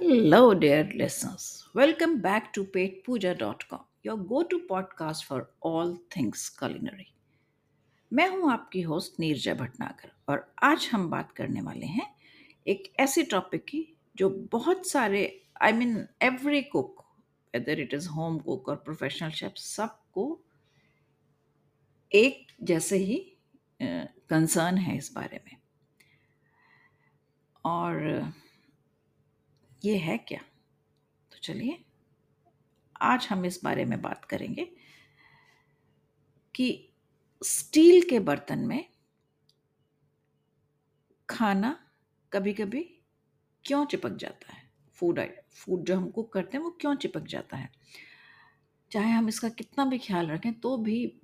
Hello, dear listeners. Welcome back to petpuja.com, your go to podcast for all things culinary. मैं हूँ आपकी host Neerja Bhatnagar और आज हम बात करने वाले हैं एक ऐसे टॉपिक की जो बहुत सारे I mean every cook whether it is home cook और प्रोफेशनल शेफ सबको एक जैसे ही कंसर्न है इस बारे में और ये है क्या? तो चलिए, आज हम इस बारे में बात करेंगे कि स्टील के बर्तन में खाना कभी कभी क्यों चिपक जाता है? फ़ूड फ़ूड जो हम कुक करते हैं वो क्यों चिपक जाता है? चाहे हम इसका कितना भी ख्याल रखें तो भी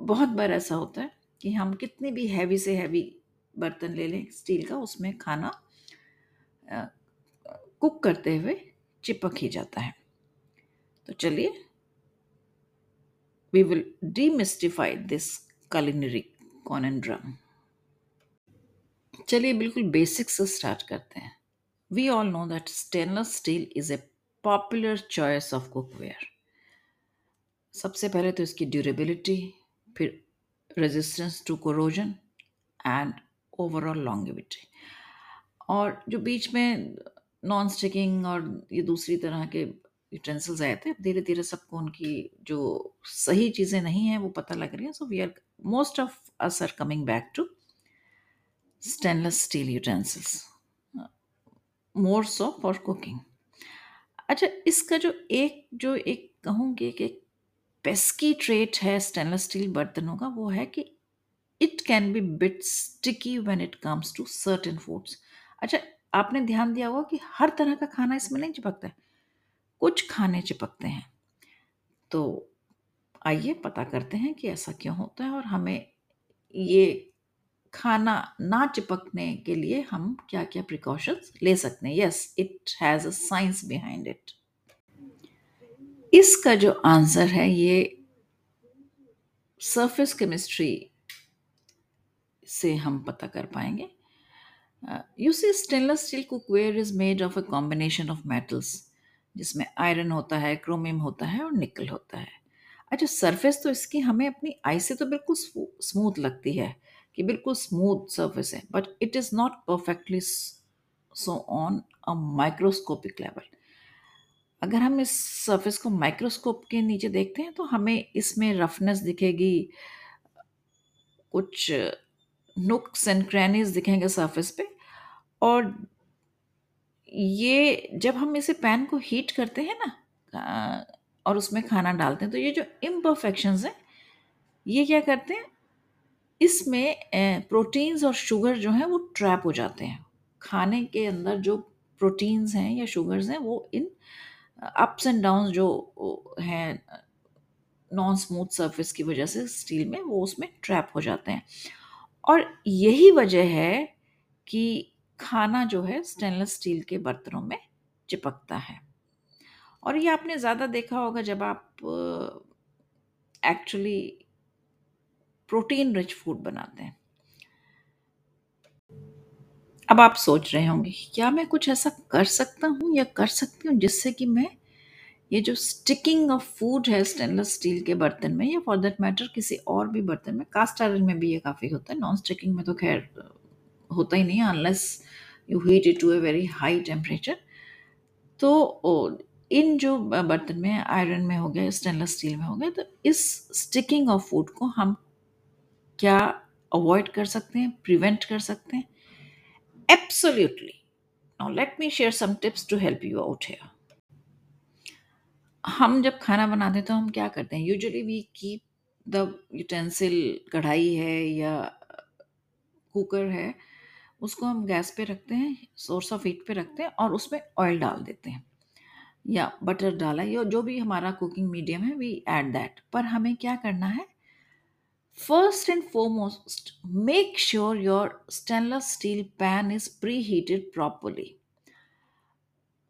बहुत बार ऐसा होता है कि हम कितनी भी हैवी से हैवी बर्तन ले लें, स्टील का, उसमें खाना कुक करते हुए चिपक ही जाता है। तो चलिए we will demystify this culinary conundrum चलिए बिल्कुल बेसिक से स्टार्ट करते हैं। We all know that stainless steel is a popular choice of cookware सबसे पहले तो इसकी ड्यूरेबिलिटी फिर resistance to corrosion and overall longevity और जो बीच में नॉन स्टिकिंग और ये दूसरी तरह के यूटेंसिल्स आए थे धीरे धीरे सबको उनकी जो सही चीज़ें नहीं हैं, वो पता लग रही है। So we are most of us are coming back to stainless steel utensils more so for cooking अच्छा इसका जो एक जो एक कहूँगी कि एक पेस्की ट्रेट है स्टेनलेस स्टील बर्तनों का, वो है कि it can be bit sticky when it comes to certain foods अच्छा आपने ध्यान दिया होगा कि हर तरह का खाना इसमें नहीं चिपकता है। कुछ खाने चिपकते हैं। तो आइए पता करते हैं कि ऐसा क्यों होता है और हमें ये खाना ना चिपकने के लिए हम क्या क्या प्रिकॉशंस ले सकते हैं। Yes it has a science behind it इसका जो आंसर है, ये सरफेस केमिस्ट्री से हम पता कर पाएँगे। You see stainless steel cookware is made of a combination of metals जिसमें आयरन होता है क्रोमियम होता है और निकल होता है। अच्छा सरफेस तो इसकी हमें अपनी आई से तो बिल्कुल स्मूथ लगती है, कि बिल्कुल स्मूथ सरफेस है but it is not perfectly so on a microscopic level अगर हम इस सरफेस को माइक्रोस्कोप के नीचे देखते हैं तो हमें इसमें रफनेस दिखेगी, कुछ नुक्स एंड क्रैनीज दिखेंगे सरफेस पे और ये जब हम इसे पैन को हीट करते हैं ना और उसमें खाना डालते हैं तो ये जो इम्परफेक्शंस हैं, ये क्या करते हैं? इसमें प्रोटीन्स और शुगर जो हैं, वो ट्रैप हो जाते हैं। खाने के अंदर जो प्रोटीन्स हैं या शुगर्स हैं, वो इन अप्स एंड डाउन जो हैं नॉन स्मूथ सरफेस की वजह से स्टील में, वो उसमें ट्रैप हो जाते हैं। और यही वजह है कि खाना जो है स्टेनलेस स्टील के बर्तनों में चिपकता है। और ये आपने ज़्यादा देखा होगा जब आप एक्चुअली प्रोटीन रिच फ़ूड बनाते हैं। अब आप सोच रहे होंगे क्या मैं कुछ ऐसा कर सकता हूँ या कर सकती हूँ जिससे कि मैं ये जो स्टिकिंग ऑफ़ फ़ूड है स्टेनलेस स्टील के बर्तन में या फॉर दैट मैटर किसी और भी बर्तन में कास्ट आयरन में भी ये काफ़ी होता है नॉन स्टिकिंग में तो खैर होता ही नहीं unless you heat it to a very high temperature तो इन जो बर्तन में आयरन में हो गया स्टेनलेस स्टील में हो गया तो इस स्टिकिंग ऑफ़ फ़ूड को हम क्या अवॉइड कर सकते हैं प्रिवेंट कर सकते हैं? Absolutely now let me share some tips to help you out here हम जब खाना बनाते हैं तो हम क्या करते हैं? Usually we keep the utensil कढ़ाई है या कुकर है उसको हम गैस पे रखते हैं, सोर्स ऑफ़ हीट पे रखते हैं और उसमें ऑयल डाल देते हैं। या बटर डाला, या जो भी हमारा कुकिंग मीडियम है वी ऐड दैट पर हमें क्या करना है? First and foremost make sure your stainless steel pan is pre heated properly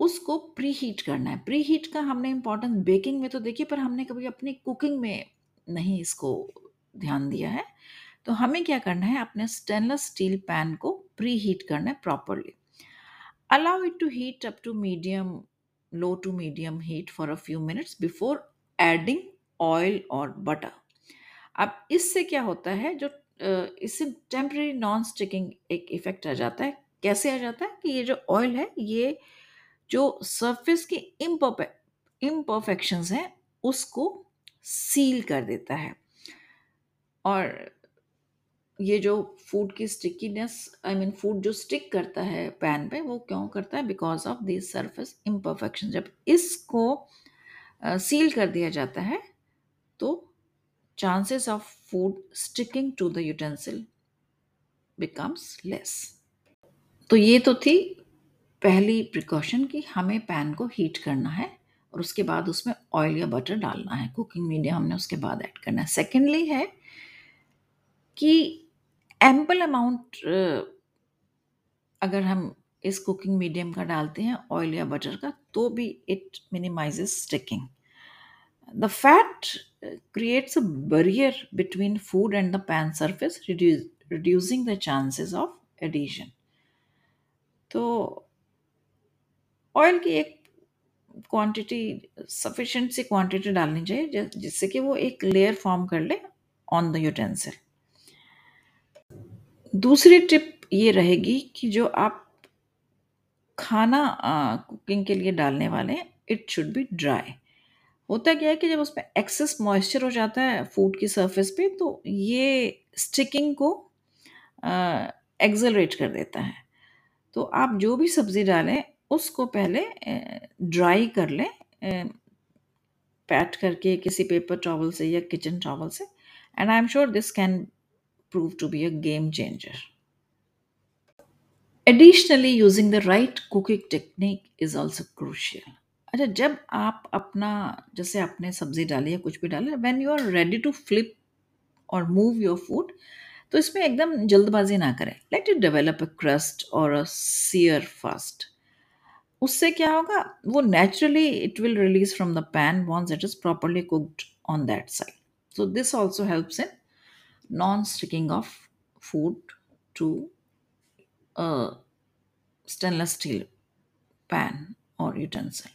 उसको प्री हीट करना है। प्री हीट का हमने इम्पोर्टेंस बेकिंग में तो देखिए पर हमने कभी अपनी कुकिंग में नहीं इसको ध्यान दिया है। तो हमें क्या करना है? अपने स्टेनलेस स्टील पैन को प्री हीट करना है properly Allow it to heat up to medium, low to medium heat for a few minutes before adding oil or butter. अब इससे क्या होता है जो इससे टेम्परेरी नॉन स्टिकिंग एक इफ़ेक्ट आ जाता है। कैसे आ जाता है कि ये जो ऑयल है ये जो सरफेस की इम्परफेक्शंस हैं उसको सील कर देता है। और ये जो फ़ूड की स्टिकीनेस आई मीन फ़ूड जो स्टिक करता है पैन पे वो क्यों करता है? Because of this surface imperfection जब इसको सील uh, कर दिया जाता है तो chances of food sticking to the utensil becomes less तो ये तो थी पहली प्रिकॉशन कि हमें पैन को हीट करना है और उसके बाद उसमें ऑयल या बटर डालना है। कुकिंग मीडिया हमने उसके बाद ऐड करना है। सेकेंडली है कि एम्पल अमाउंट अगर हम इस कुकिंग मीडियम का डालते हैं ऑयल या बटर का तो भी it minimises sticking the fat uh, creates a barrier between food and the pan surface, reduce, reducing the chances of adhesion. तो ऑयल की एक क्वांटिटी सफिशेंट सी क्वांटिटी डालनी चाहिए जिससे कि वो एक लेयर फॉर्म कर ले ऑन द यूटेंसिल दूसरी टिप ये रहेगी कि जो आप खाना कुकिंग के लिए डालने वाले हैं इट शुड बी ड्राई होता क्या है कि जब उसमें एक्सेस मॉइस्चर हो जाता है फ़ूड की सरफेस पे तो ये स्टिकिंग को एक्जलरेट कर देता है। तो आप जो भी सब्ज़ी डालें, उसको पहले ड्राई कर लें पैट करके किसी पेपर टॉवल से या किचन टॉवल से। And I am sure this can prove to be a game changer Additionally, using the right cooking technique is also crucial. अच्छा जब आप अपना जैसे आपने सब्ज़ी डाली या कुछ भी डाला when you are ready to flip और मूव योर फ़ूड तो इसमें एकदम जल्दबाजी ना करें। Let it develop a crust और अ सियर फास्ट उससे क्या होगा? वो naturally it will release from the pan once it is properly cooked on that side so this also helps in non sticking of food to stainless steel pan or utensil.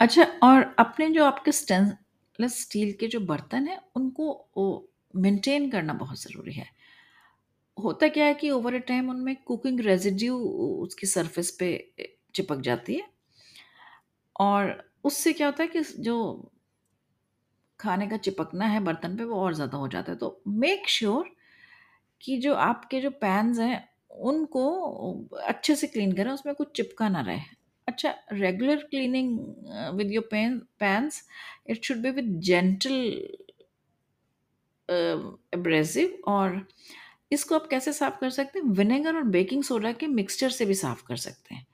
अच्छा और अपने जो आपके stainless steel के जो बर्तन हैं, उनको मेंटेन करना बहुत ज़रूरी है। होता क्या है कि ओवर ए टाइम उनमें कुकिंग रेजिड्यू उसकी सरफेस पे चिपक जाती है। और उससे क्या होता है कि जो खाने का चिपकना है बर्तन पे, वो और ज़्यादा हो जाता है। तो मेक श्योर sure कि जो आपके जो पैन्स हैं, उनको अच्छे से क्लीन करें, उसमें कुछ चिपका ना रहे। अच्छा regular cleaning with your pen pans it should be with gentle abrasive और इसको आप कैसे साफ़ कर सकते हैं? विनेगर और बेकिंग सोडा के मिक्सचर से भी साफ़ कर सकते हैं।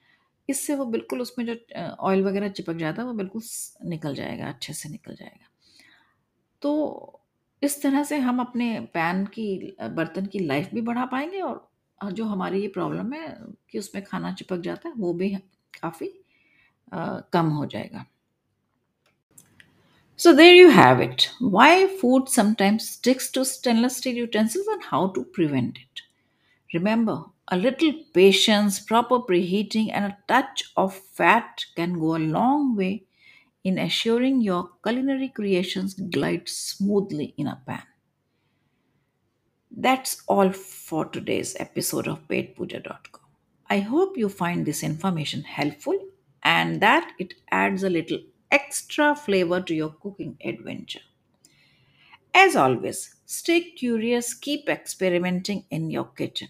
इससे वो बिल्कुल उसमें जो ऑयल वगैरह चिपक जाता है, वो बिल्कुल निकल जाएगा, अच्छे से निकल जाएगा। तो इस तरह से हम अपने पैन की, बर्तन की लाइफ भी बढ़ा पाएँगे और जो हमारी ये प्रॉब्लम है कि उसमें खाना चिपक जाता है, वो भी काफ़ी कम हो जाएगा। So there you have it why food sometimes sticks to stainless steel utensils and how to prevent it remember a little patience proper pre heating and a touch of fat can go a long way in assuring your culinary creations glide smoothly in a pan. That's all for today's episode of PaidPuja.com. I hope you find this information helpful and that it adds a little extra flavor to your cooking adventure. As always, stay curious, keep experimenting in your kitchen,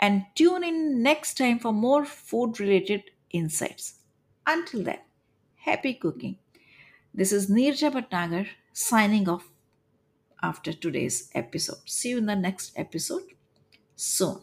and tune in next time for more food related insights. Until then, happy cooking. This is Neerja Bhatnagar signing off after today's episode. See you in the next episode soon.